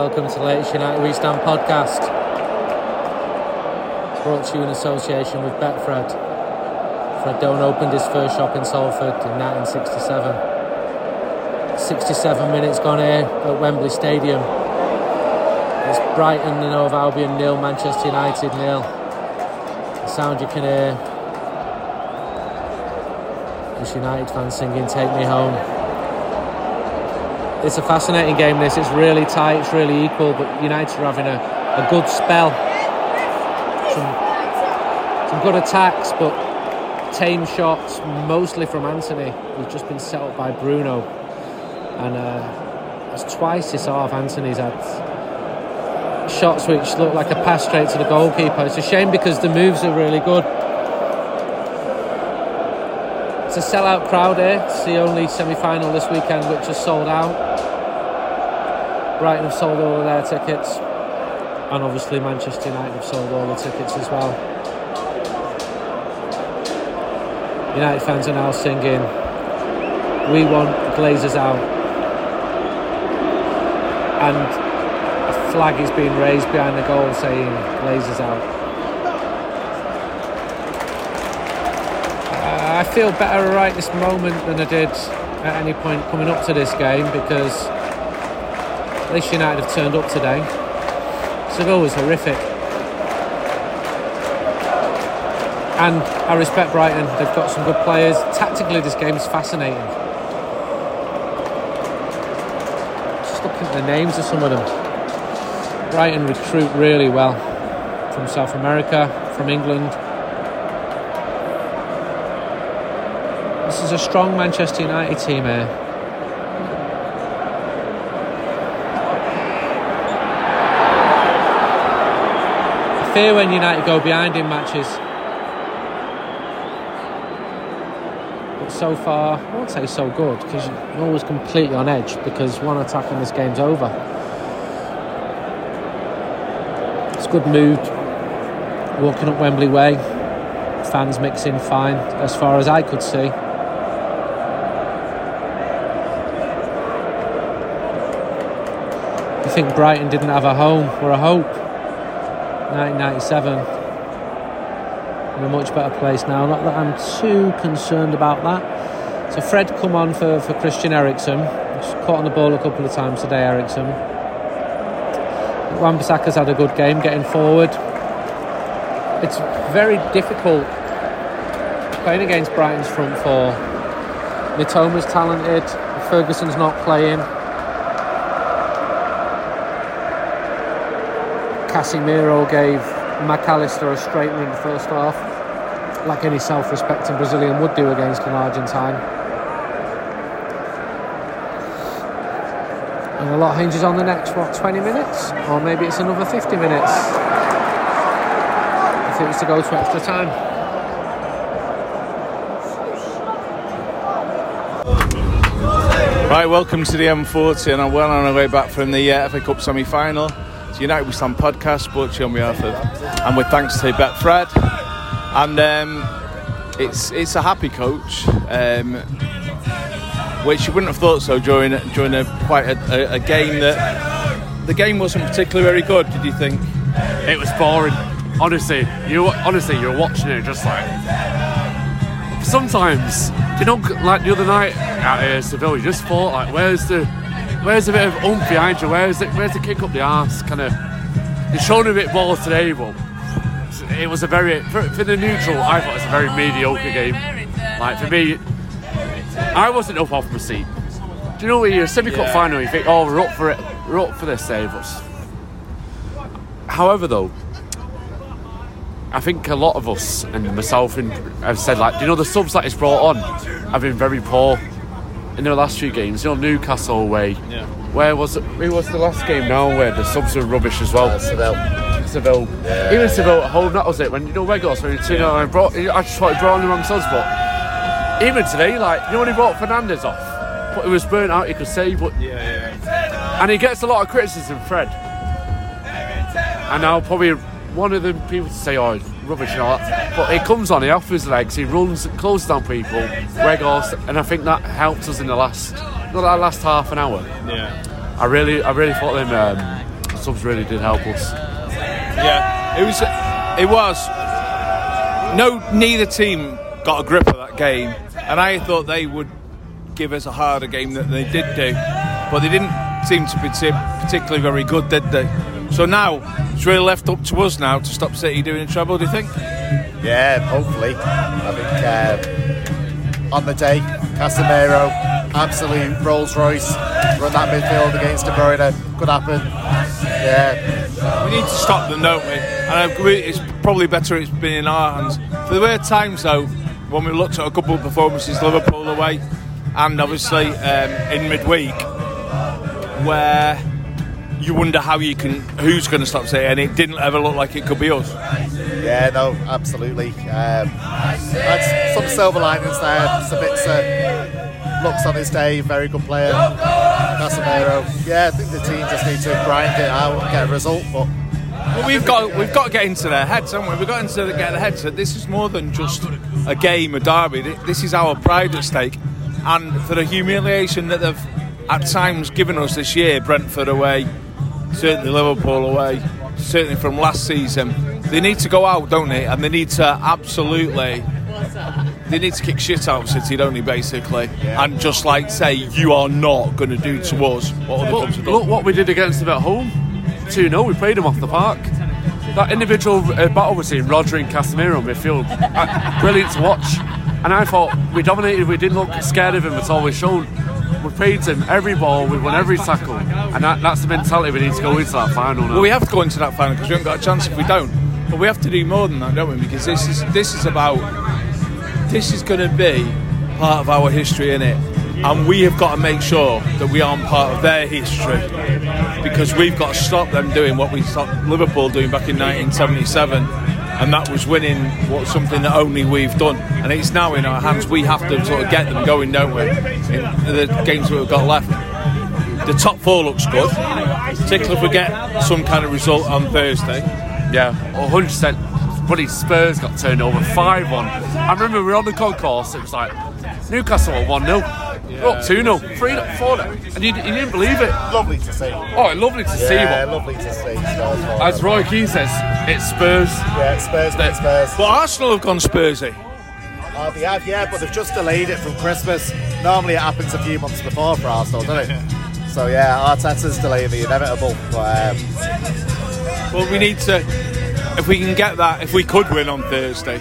Welcome to the latest United We Stand podcast. Brought to you in association with Betfred. Fred Done opened his first shop in Salford in 1967. 67 minutes gone here at Wembley Stadium. It's Brighton and Hove Albion nil, Manchester United nil. The sound you can hear is United fans singing "Take Me Home." It's a fascinating game. This it's really tight, it's really equal, but United are having a, a good spell. Some some good attacks, but tame shots, mostly from Antony, who's just been set up by Bruno. And uh, it's twice this half Antony's had shots which look like a pass straight to the goalkeeper. It's a shame because the moves are really good. It's a sellout crowd here. It's the only semi-final this weekend which is sold out. Brighton have sold all of their tickets, and obviously Manchester United have sold all the tickets as well. United fans are now singing, "We want Glazers out," and a flag is being raised behind the goal saying "Glazers out." Uh, I feel better right this moment than I did at any point coming up to this game because at least United have turned up today. Seville was horrific. And I respect Brighton, they've got some good players. Tactically, this game is fascinating. Just looking at the names of some of them. Brighton recruit really well from South America, from England. This is a strong Manchester United team here. I fear when United go behind in matches. But so far, I won't say so good because you're always completely on edge because one attack and this game's over. It's good mood walking up Wembley Way. Fans mixing fine as far as I could see. I think Brighton didn't have a home or a hope. 1997. In a much better place now. Not that I'm too concerned about that. So Fred come on for, for Christian Eriksen. He's caught on the ball a couple of times today, Eriksen. Wan-Bissaka's had a good game getting forward. It's very difficult playing against Brighton's front four. Mitoma's talented. Ferguson's not playing. Casemiro gave Mac Allister a straight run first half, like any self-respecting Brazilian would do against an Argentine. And a lot hinges on the next, what, 20 minutes? Or maybe it's another 50 minutes. If it was to go to extra time. Right, welcome to the M40, and I'm well on our way back from the uh, FA Cup semi-final. United We Stand podcast, to you on behalf of, and with thanks to Betfred. And um, it's it's a happy coach, um, which you wouldn't have thought so during during a quite a, a, a game that the game wasn't particularly very good. Did you think? It was boring. Honestly, you honestly you're watching it just like. Sometimes, you know, like the other night at uh, Seville, you just thought like, where's the, where's a bit of oomph behind you? Where's it? where's the kick up the arse? Kind of. You showed a bit more today, but it was a very for, for the neutral. I thought it was a very mediocre game. Like for me, I wasn't up off my seat. Do you know when you're a semi cup Yeah. final? You think, oh, we're up for it. We're up for this, save us. However, though, I think a lot of us and myself in, have said like, do you know the subs that is brought on have been very poor in the last few games. You know Newcastle away. Yeah. Where was it? Who was the last game now where the subs were rubbish as well? Uh, Seville. Seville. Even Seville at home. That was it. When you know Weghorst when you two yeah. brought. I just thought he brought on the wrong subs, but even today, like you know when he brought Fernandes off, but he was burnt out. He could say, but Yeah, yeah. and he gets a lot of criticism, Fred. And now probably one of the people to say, "Oh, he's rubbish and all that," but he comes on, he offers legs, he runs, closes down people, Weghorst, and I think that helped us in the last, not that last half an hour. Yeah. I really, I really thought them. Um, subs really did help us. Yeah, it was. It was. No, neither team got a grip of that game, and I thought they would give us a harder game than they did do, but they didn't seem to be particularly very good, did they? So now it's really left up to us now to stop City doing trouble. Do you think? Yeah, hopefully. I think uh, on the day, Casemiro, absolute Rolls Royce, run that midfield against De Bruyne. Could happen. Yeah. We need to stop them, don't we? And it's probably better it's been in our hands. There were times though when we looked at a couple of performances, Liverpool away, and obviously um, in midweek, where you wonder how you can, who's going to stop City, and it didn't ever look like it could be us. Yeah, no, absolutely. Um, had some silver linings there. Sabitzer looks on his day, very good player. Casemiro, yeah, I think the team just need to grind it out and get a result, but. Well, we've got we've got to get into their heads, haven't we? We've got into the, get their heads. So this is more than just a game, a derby. This is our pride at stake, and for the humiliation that they've at times given us this year, Brentford away, certainly Liverpool away, certainly from last season. They need to go out, don't they? And they need to absolutely. They need to kick shit out of City, don't they, basically? And just like say, you are not going to do to us what other clubs have done. Look what we did against them at home. 2 0, we played them off the park. That individual uh, battle between Rodri and Casemiro on midfield, uh, brilliant to watch. And I thought we dominated, we didn't look scared of him at all. We've shown We've paid him every ball, we've won every tackle, and that, that's the mentality we need to go into that final now. Well, we have to go into that final because we haven't got a chance if we don't. But we have to do more than that, don't we? Because this is this is about this is going to be part of our history in it, and we have got to make sure that we aren't part of their history because we've got to stop them doing what we stopped Liverpool doing back in 1977 and that was winning what something that only we've done. And it's now in our hands. We have to sort of get them going, don't we? In the games we've got left. The top four looks good, particularly if we get some kind of result on Thursday. Yeah, 100%. Bloody Spurs got turned over 5 1. I remember we were on the concourse, it was like Newcastle 1 0. Yeah. Up 2 0, 3 0, 4 0. And you, you, didn't believe it. Lovely to see. Oh, lovely to yeah, see. Yeah, lovely to see. As Roy Keane says, it's Spurs. Yeah, it's Spurs, it's Spurs. But Arsenal have gone Spursy. Oh, they have, yeah, but they've just delayed it from Christmas. Normally it happens a few months before for Arsenal, doesn't it? So, yeah, Arteta's delaying the inevitable. But, um... Well, we need to, if we can get that, if we could win on Thursday,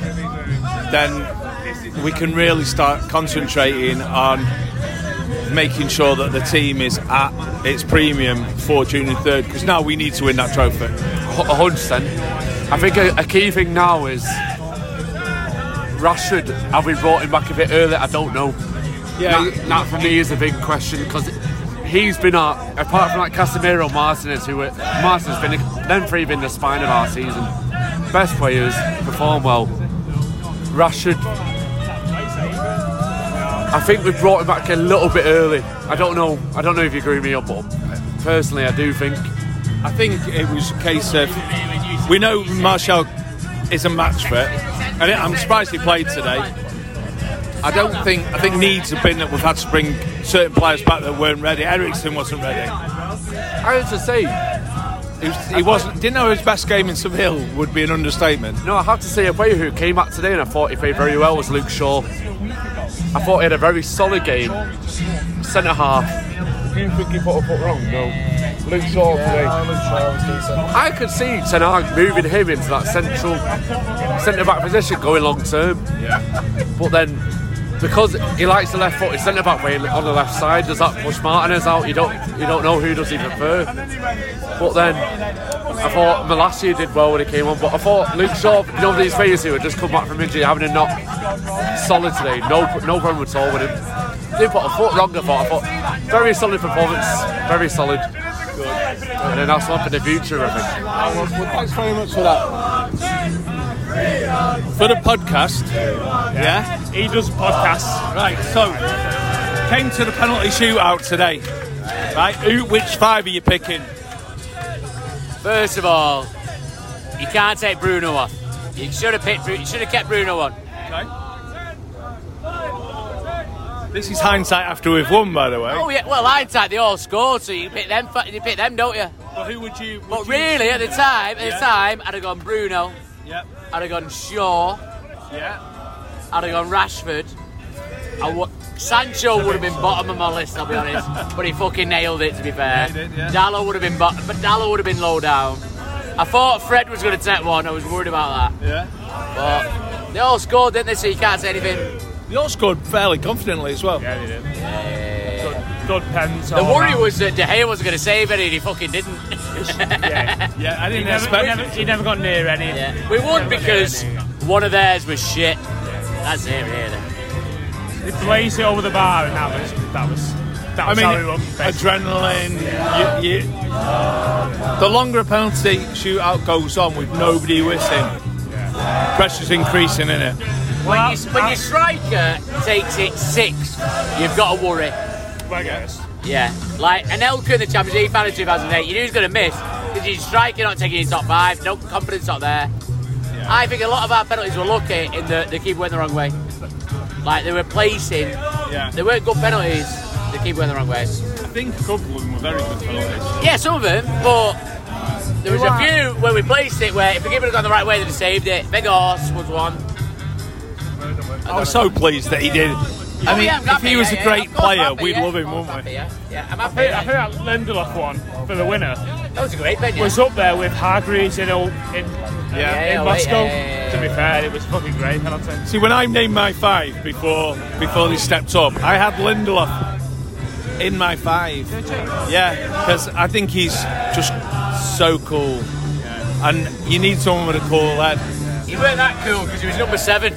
then we can really start concentrating on making sure that the team is at its premium for June and 3rd because now we need to win that trophy. 100%. I think a, a key thing now is Rashford, have we brought him back a bit early? I don't know. Yeah, that, that for me is a big question because he's been our, apart from like Casemiro, Martinez, who were, Martinez been them three been the spine of our season. Best players perform well. Rashford I think we brought him back a little bit early. I don't know. I don't know if you agree with me, or but personally, I do think. I think it was a case of we know Martial is a match fit, and I'm surprised he played today. I don't think I think needs have been that we've had to bring certain players back that weren't ready. Eriksen wasn't ready. I have to say, he, was, he wasn't. Didn't know his best game in Seville would be an understatement. No, I have to say a player who came back today and I thought he played very well was Luke Shaw. I thought he had a very solid game. Centre half. Do you think he put a foot wrong? No. Luke Shaw today. I could see Ten Hag moving him into that central centre back position going long term. Yeah. But then because he likes the left foot, his centre back way on the left side. Does that push Martinez out? You don't you don't know who does he prefer. But then I thought Malacia did well when he came on, but I thought Luke Shaw, you know these players who had just come back from injury, having a knock solid today, no no problem at all with him. Didn't put a foot wrong. I thought. I thought very solid performance, very solid. Good. And then that's one for the future, I think. Well, thanks very much for that. For the podcast, yeah, he does podcasts. Right, so came to the penalty shootout today. Right, who, which five are you picking? First of all, you can't take Bruno off. You should have picked. You should have kept Bruno on. Okay. This is hindsight after we've won, by the way. Oh yeah. Well, hindsight they all scored, so you pick them. You pick them, don't you? But who would you? Would But you- really, at the time, at Yeah. the time, I'd have gone Bruno, Yep. I'd have gone Shaw, Yeah. I'd have gone Rashford. I w- Sancho would have been bottom of my list, I'll be honest. but he fucking nailed it, to be fair. he did, yeah. Dalot would have been bottom, but Dalot would have been low down. I thought Fred was going to take one. I was worried about that. Yeah. But they all scored, didn't they? So you can't say anything. They all scored fairly confidently as well. Yeah, they did. Good, good pens. The worry round. was that De Gea wasn't going to save any, and he fucking didn't. Yeah. Yeah, I He didn't never, expect he, never, he never got near any. Yeah. We won because one of theirs was shit. That's it, really. They blazed it over the bar, and that was that was that I was mean, how we won. basically. adrenaline. You, you, the longer a penalty shootout goes on with nobody whistling, pressure's increasing in it. When, you, when your striker takes it six, you've got to worry. Well, I guess. Yeah. Like Anelka in the Champions League final in 2008, you knew he was going to miss because your striker not taking his top five, no confidence not there. I think a lot of our penalties were lucky in the the keeper went the wrong way. Like they were placing, Yeah. they weren't good penalties. The keeper went the wrong way. I think a couple of them were very good penalties. Yeah, some of them, but there was a few where we placed it where if the keeper had gone the right way, they'd have saved it. Vegas was one. I was so pleased that he did. I oh, mean, Oh, yeah, if happy, he was yeah, a great of player, happy, we'd yeah, love him, wouldn't we? happy, Yeah, yeah, I'm I happy. think, I think that Lindelof one for the winner That was a great pen, yeah. was up there with Hargreaves in in, in, Yeah. in Moscow. yeah, yeah, yeah, To be fair, it was fucking great penalty. See, when I named my five before before they stepped up, I had Lindelof in my five. Yeah, because I think he's just so cool, and you need someone with a cool head. He weren't that cool because he was number seven.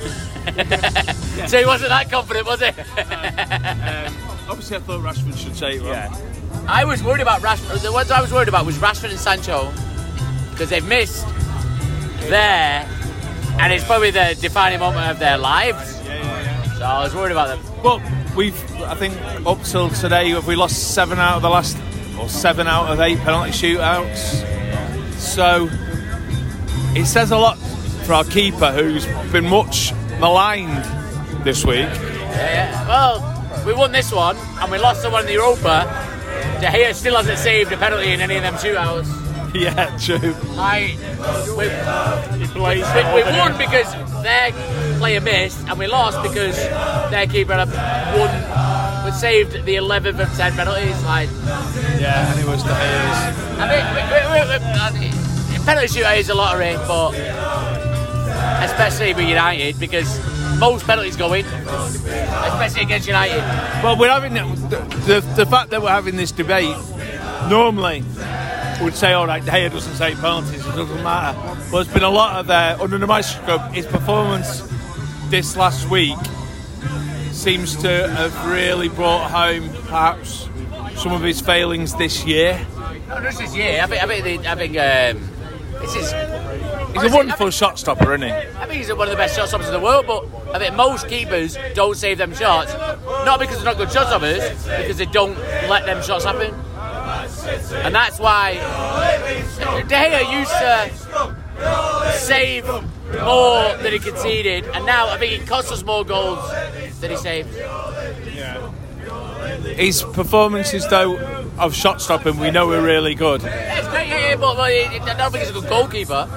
so he wasn't that confident, was he? Um, obviously, I thought Rashford should say it. Yeah. I was worried about Rashford. The ones I was worried about was Rashford and Sancho because they've missed there, and it's probably the defining moment of their lives. Yeah, yeah, yeah. So I was worried about them. Well, we've I think up till today, have we lost seven out of the last, or seven out of eight penalty shootouts? So it says a lot for our keeper, who's been much maligned this week. Yeah. Well, we won this one and we lost the one in the Europa. De Gea still hasn't saved a penalty in any of them shootouts. Yeah, true. I, we, we, we won because their player missed, and we lost because their keeper had won, was saved the 11th of 10 penalties. Like, Yeah, and it was the Hayes. I mean, we, we, we, we, penalty shootout is a lottery, but especially with United because most penalties go in, especially against United. Well, we're having the, the, the fact that we're having this debate. Normally, would say, all right, De Gea doesn't take penalties, it doesn't matter. But there's been a lot of uh, under the microscope. His performance this last week seems to have really brought home perhaps some of his failings this year. Not just this year. I think. I think. The, I think. Um, this is. He's a wonderful shot stopper, isn't he? I think he's one of the best shot stoppers in the world, but I think most keepers don't save them shots. Not because they're not good shot stoppers, because they don't let them shots happen. And that's why De Gea used to save more than he conceded, and now I think he costs us more goals than he saved. His performances, though, of shot stopping, we know are really good. Yeah, yeah, but, I don't think he's a good goalkeeper.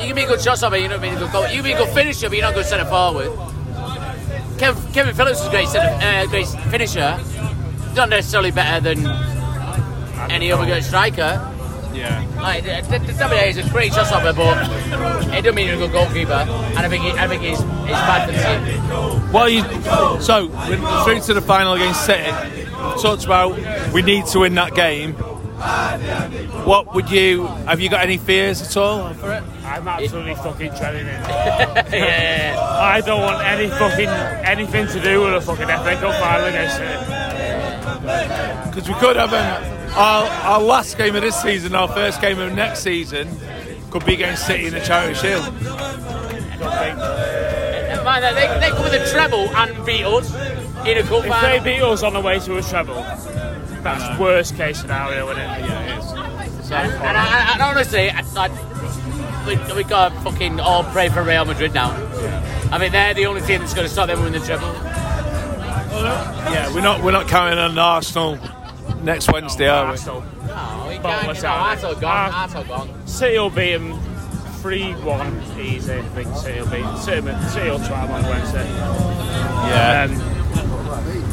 You can be a good shot stopper, you know what I mean? A good goal. You can be a good finisher, but you're not a good centre forward. Kev, Kevin Phillips is a great centre, uh, great finisher. He's not necessarily better than any other good striker. Yeah. Like, the is a great shot stopper, but it doesn't mean he's a good goalkeeper. And I think he, I think he's, he's bad for the team. Well, you, so we're through to the final against City. Talked about we need to win that game. What would you have? You got any fears at all for it? I'm absolutely fucking treading it. yeah. I don't want any fucking anything to do with a fucking FA Cup final against it. Because we could have um, our, our last game of this season, our first game of next season, could be against City in the Charity Shield. Never mind that. They, they come with a treble and beat us in a cup If they beat us on the way to a treble, that's worst case scenario, isn't it? So, and I, I, and honestly, I, I, we, we got to fucking all pray for Real Madrid now. I mean, they're the only team that's going to stop them winning the treble. Yeah, we're not we're not counting on Arsenal next Wednesday, are we? Arsenal. No, he But can't. what's No. Arsenal gone. Ah. Arsenal gone. City will beat them 3 1 easy. I think City will beat City, City will try 'em on Wednesday. Yeah. Um,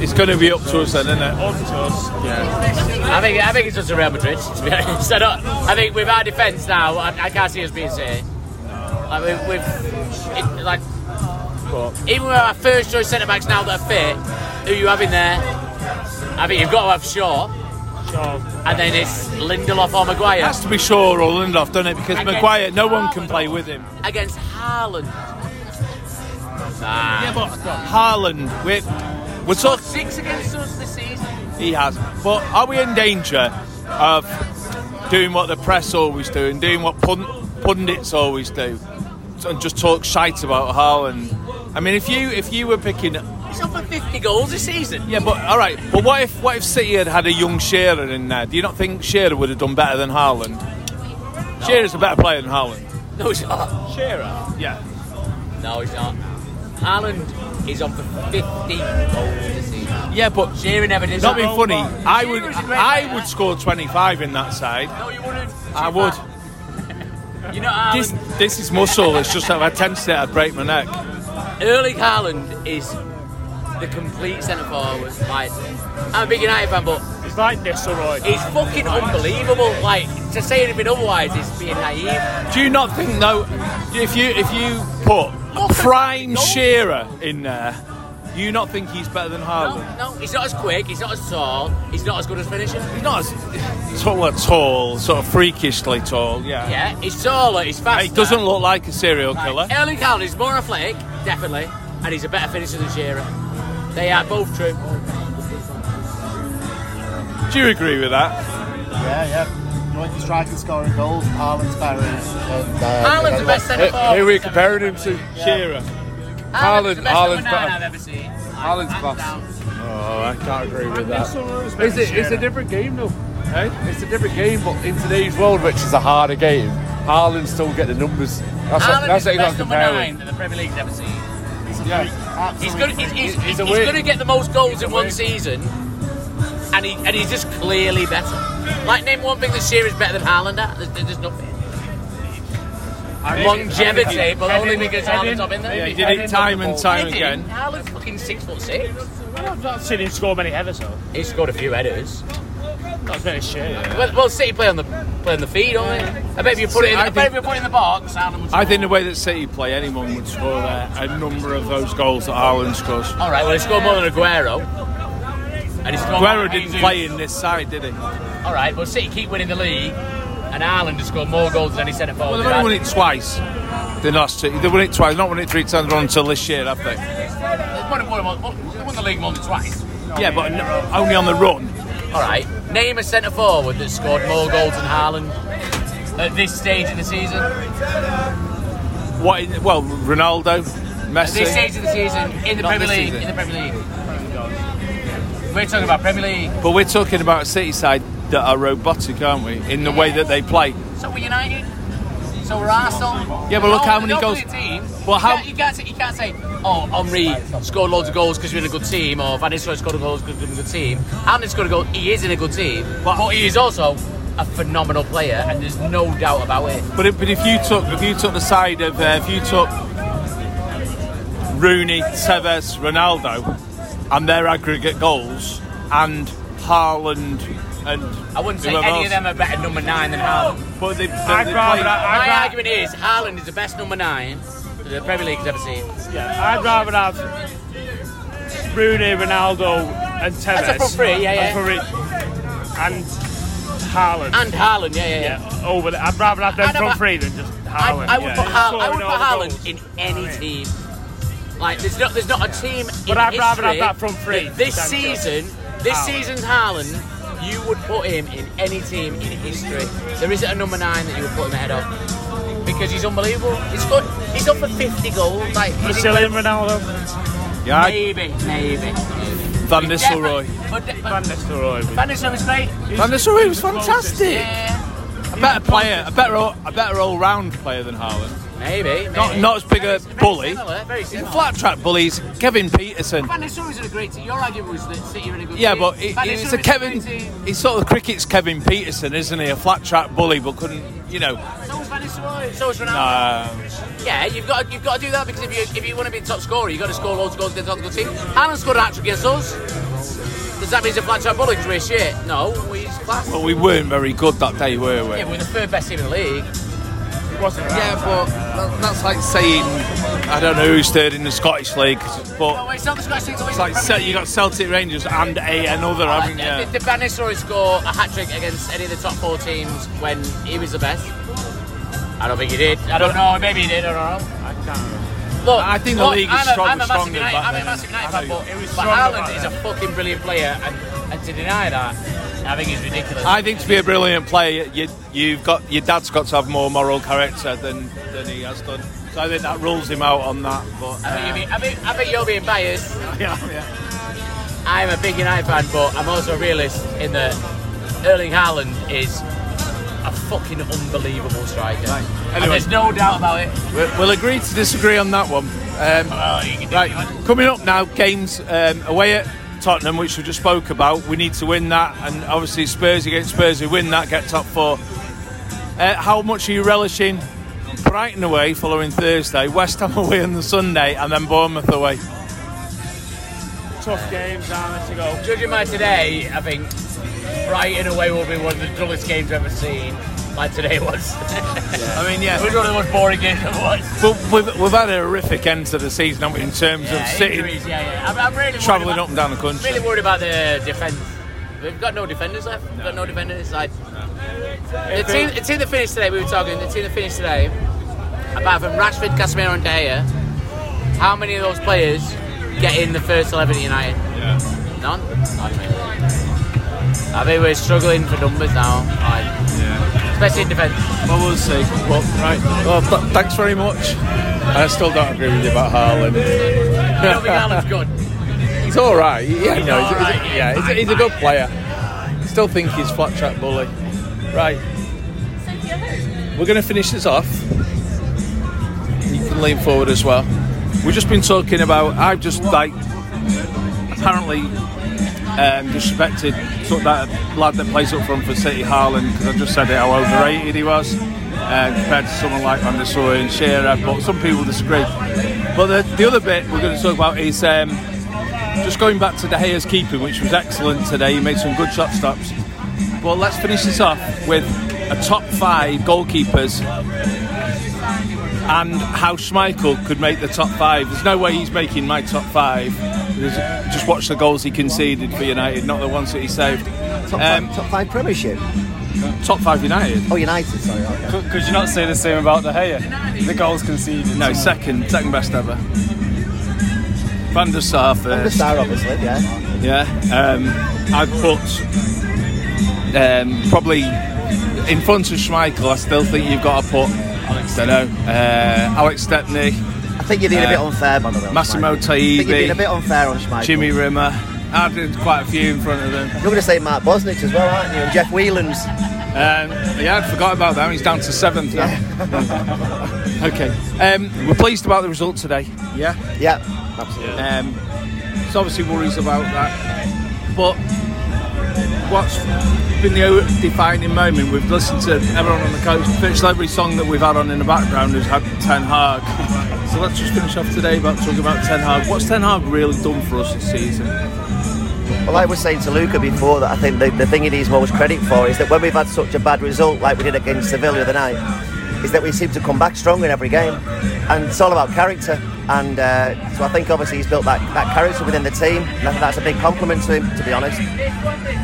It's going to be up to us then, isn't it? up to us. Yeah. I think I think it's just a Real Madrid. To be honest, I, don't, I think with our defence now, I, I can't see us being City. Like we've, we've it, like even with our first choice centre backs now that are fit, who you have in there? I think you've got to have Shaw, Sure. and then it's Lindelof or Maguire. It Maguire has to be Shaw or Lindelof, doesn't it? Because Against Maguire, no one can play with him. against Haaland. Nah. Yeah, but Haaland, we're, we're talking. six against us this season. He has. But are we in danger of doing what the press always do and doing what pund- pundits always do and just talk shite about Haaland? I mean, if you if you were picking, He's up for 50 goals this season. yeah, but all right. But what if what if City had had a young Shearer in there? Do you not think Shearer would have done better than Haaland? Shearer's a better player than Haaland. No, he's not. Shearer, yeah. No, he's not. Haaland is on for 50 goals this season. Yeah, but Shearer never did not that. being oh, funny. I would Shearer's a great I player. would score 25 in that side. No, you wouldn't. I would. You know, Haaland, This this is muscle. It's just that if I tense it, I'd break my neck. Erling Haaland is the complete centre forward. Like, I'm a big United fan, but It's like Nistelrooy. he's fucking unbelievable. Like, to say anything otherwise is being naive. Do you not think though, if you if you put prime. Shearer in there, do you not think he's better than No, Haaland? no, he's not as quick, he's not as tall, he's not as good as finishing. He's not as tall, tall, sort of freakishly tall. Yeah. Yeah, he's taller, he's faster. He doesn't look like a serial killer. Like, Erling Haaland is more athletic, definitely, and he's a better finisher than Shearer. They are both true. Do you agree with that? Yeah, yeah. You want your striker scoring goals, Haaland's better. And, uh, Haaland's the best centre forward. Who are we comparing him to? Shearer. Haaland's the best Haaland's number nine better. I've ever seen. Haaland's Hands class. Oh, I can't agree with that. It's a, it's a different game though. Hey? It's a different game, but in today's world, which is a harder game, Haaland still get the numbers. That's what, Haaland that's is what the you got best to number compare nine that the Premier League's ever seen. Yeah. He's going he's, he's, He's he's, going to get the most goals in one season, and he and he's just clearly better. Like name one thing that Shearer is better than Haaland at. There's, there's nothing. Longevity, but only because Haaland's up in there. Yeah, he did it time and time again. Haaland's fucking six foot six. I've not seen him score many headers though. He scored a few headers. Not as many shit. Well, well City play on the play on the feed, don't they? I bet if you put it in, I I bet if you put it in the box, Haaland would. I think the way that City play, anyone would score there. A number of those goals that Haaland scores. All right, well, he scored more than Aguero. And more Aguero didn't play in this side, did he? All right, but City keep winning the league, and Haaland has scored more goals than any centre Well, forward. they've only won it twice. The last two, they've won it twice. Not won it three times run until this year, have they? They've won, the league more than twice. Yeah, but only on the run. All right, name a centre forward that scored more goals than Haaland at this stage in the season. What? Well, Ronaldo, At Messi. this stage of the season in the Not Premier this League. season. In the Premier League. We're talking about Premier League. But we're talking about a City side that are robotic, aren't we? In the way that they play. So we're United. So we're Arsenal. Yeah, but look how many goals- Team. Well, you, how- can't, you, can't say, you can't say, oh, Henry scored loads of goals because we're in a good team, or Van Nistelrooy scored goals because we're in a good team. Haaland scored a goal. He is in a good team, but he is also a phenomenal player, and there's no doubt about it. But if, but if you took if you took the side of uh, if you took Rooney, Tevez, Ronaldo, and their aggregate goals, and Haaland and I wouldn't say any else. of them are better number nine than Haaland. But they, they, I'd they rather, play- I'd, My ra- argument is Haaland is the best number nine that the Premier League has ever seen. yeah, I'd rather have Rooney, Ronaldo, and Tevez. That's a front three, yeah, yeah. And, for it, and Haaland. And Haaland, yeah, yeah, yeah. yeah, over the, I'd rather have them I'd front a- three than just I, Haaland. I would yeah. put, Haal- I would put Haaland in any team. Like there's not there's not a team in I'd rather have that front three This than season, this Haaland. season's Haaland, you would put him in any team in history. There isn't a number nine that you would put him ahead of because he's unbelievable. He's got he's up for 50 goals. Like he's Brazilian Ronaldo. yeah, I- maybe, maybe. Van Nistelrooy. But, but, Van Nistelrooy. Van Nistelrooy was great. Van Nistelrooy was fantastic. Yeah. A better player, a better, all- a better all-round player than Haaland. Maybe. maybe. Not not as big a bully. Similar, very similar. flat track bullies, Kevin Pietersen. Van a great team. Your argument was that City are in a good Yeah, team. but Van he's a Kevin. He's sort of cricket's Kevin Pietersen, isn't he? A flat track bully, but couldn't, you know. So was Van. So was Ronaldo. Yeah, you've got you've got to do that because if you if you want to be top scorer, you've got to score loads of goals against other good teams. Haaland scored a hat trick against us. Does that mean he's a flat track bully because we're shit? No, he's class. but we weren't very good that day, were we? Yeah, we're the third best team in the league. Yeah, but that- that's like saying I don't know who's third in the Scottish league, No, but oh, it's not the Scottish League. it's like Cel- you got Celtic Rangers and a another, oh, haven't Did, you? did Van Nistelrooy score a hat trick against any of the top four teams when he was the best? I don't think he did. I don't know. Maybe he did. I don't know. I can't. Look, I think the look, league is I'm a, stronger- I'm a massive United, I'm a massive United fan, but, but Haaland is a fucking brilliant player, and, and to deny that, I think is ridiculous. I think to be a brilliant player, you, you've got your dad's got to have more moral character than, than he has done. So I think that rules him out on that. But I think, uh, you're being, I, think, I think you're being biased. yeah, yeah. I'm a big United fan, but I'm also a realist in that Erling Haaland is a fucking unbelievable striker. Right. And there's no doubt about it. We'll, we'll agree to disagree on that one. Um, Oh, you can do right, coming up now, games um, away at Tottenham, which we just spoke about. We need to win that, and obviously Spurs against Spurs, who win that, get top four. Uh, how much are you relishing Brighton away following Thursday, West Ham away on the Sunday, and then Bournemouth away? Tough games, aren't to go? Judging by today, I think Brighton away will be one of the dullest games ever seen. Like today was. I mean, it yeah, was one of the most boring games I've watched. but we've, we've had a horrific end to the season, haven't we, in terms Yeah, of City injuries, yeah, yeah. I'm, I'm really worried travelling about- up and down the country. Really worried about the defence. We've got no defenders left. We've got no defenders. Like the team, the team that finished today, we were talking. The team that finished today, apart from Rashford, Casemiro, and De Gea, how many of those players get in the first eleven at United? None. Not really. I think we're struggling for numbers now, like, especially in defence. Well, we'll see. Well, right. Well, th- thanks very much. I still don't agree with you about Haaland. I don't think Alan's good. He's all right. Yeah, He's no, all he's, he's- yeah, he's, a- he's a good player. Still think he's flat track bully. Right. We're going to finish this off. You can lean forward as well. We've just been talking about. I've just like apparently um, disrespected sort of that lad that plays up front for City, Haaland, because I just said it how overrated he was uh, compared to someone like Van der Sar and Shearer. But some people disagree. But the, the other bit we're going to talk about is um, just going back to De Gea's keeping, which was excellent today. He made some good shot stops. But let's finish this off with a top five goalkeepers and how Schmeichel could make the top five. There's no way he's making my top five. Because just watch the goals he conceded for United, not the ones that he saved. Top, Um, five, top five Premiership. Top five United. Oh, United. Sorry. Okay. Could you not say the same about De Gea? The goals conceded. No, second, second best ever. Van der Sar first. Van der first. Sar, obviously. Yeah. Yeah, um, I'd put um, probably in front of Schmeichel. I still think you've got to put. I don't know. Uh, Alex Stepney, I think you're being a bit unfair, by the way. Massimo Schmeichel. I think you're being a bit unfair on Schmeichel. Jimmy Rimmer. I did quite a few in front of them. You're going to say Mark Bosnich as well, aren't you? And Jeff Whelan's. Um, yeah, I forgot about that. He's down to seventh now. okay. Um, we're pleased about the result today. Yeah. Yeah, absolutely. Um, there's obviously worries about that, but what's been the defining moment? We've listened to everyone on the coast. Virtually every song that we've had on in the background has had Ten Hag. So let's just finish off today about talking about Ten Hag. What's Ten Hag really done for us this season? Well, I was saying to Luca before that I think the, the thing he needs most credit for is that when we've had such a bad result like we did against Seville the night, is that we seem to come back strong in every game. And it's all about character. And uh, so I think obviously he's built that, that character within the team. And I think that's a big compliment to him, to be honest.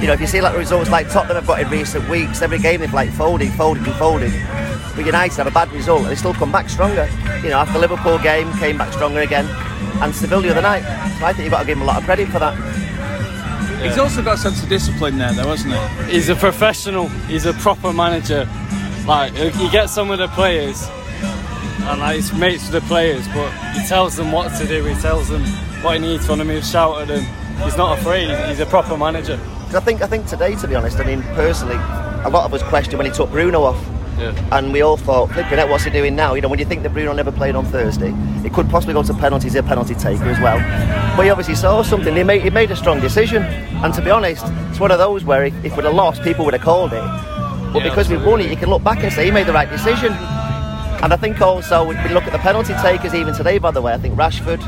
You know, if you see like results like Tottenham have got in recent weeks, every game they've like folded, folded and folded. But United have a bad result and they still come back stronger. You know, after the Liverpool game, came back stronger again. And Seville the other night. So I think you've got to give him a lot of credit for that. He's also got a sense of discipline there, though, hasn't he? He's a professional. He's a proper manager. Like he gets some of the players, and like he's mates with the players, but he tells them what to do. He tells them what he needs from them. He'll shout at them. He's not afraid. He's a proper manager. I think I think today, to be honest, I mean personally, a lot of us question when he took Bruno off. Yeah. And we all thought, flipping out, what's he doing now? You know, when you think that Bruno never played on Thursday, it could possibly go to penalties, a penalty taker as well. But he obviously saw something. He made, he made a strong decision. And to be honest, it's one of those where if, if we'd have lost, people would have called it. But Yeah, because we've won it, you can look back and say he made the right decision. And I think also, we look at the penalty takers even today, by the way, I think Rashford,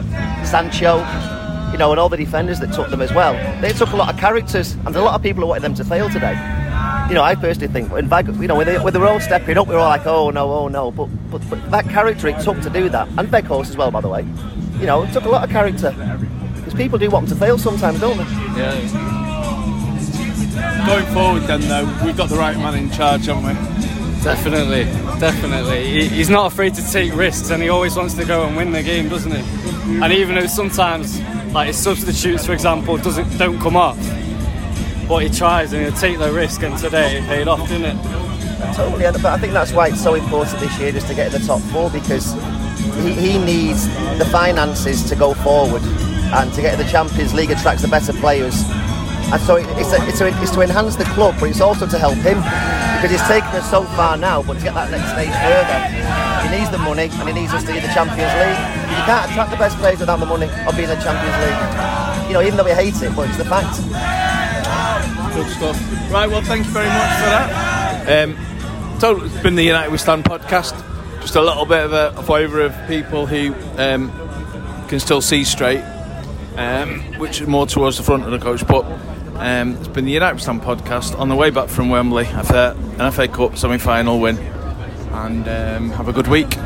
Sancho, you know, and all the defenders that took them as well. They took a lot of characters, and a lot of people who wanted them to fail today. You know, I personally think, when Vag, you know, when they, when they were all stepping up, we were all like, oh no, oh no. But, but, but that character it took to do that, and Weghorst as well, by the way. You know, it took a lot of character. Because people do want them to fail sometimes, don't they? Yeah. Going forward, then though, we've got the right man in charge, haven't we? Definitely, definitely. He, he's not afraid to take risks, and he always wants to go and win the game, doesn't he? And even though sometimes, like his substitutes, for example, doesn't don't come off, but he tries and he'll take the risk. And today it paid off, didn't it? Totally, but I think that's why it's so important this year just to get in the top four because he, he needs the finances to go forward and to get in the Champions League attracts the better players. And so it's, a, it's, a, it's to enhance the club, but it's also to help him because he's taken us so far now. But to get that next stage further, he needs the money and he needs us to be in the Champions League. You can't attract the best players without the money of being in the Champions League. You know, even though we hate it, but it's the fact. Good stuff. Right, well, thank you very much for that. Um, so it's been the United We Stand podcast. Just a little bit of a, flavour of people who um, can still see straight, um, which is more towards the front of the coach. But um, it's been the United We Stand podcast on the way back from Wembley after an FA Cup semi-final win. And um, have a good week.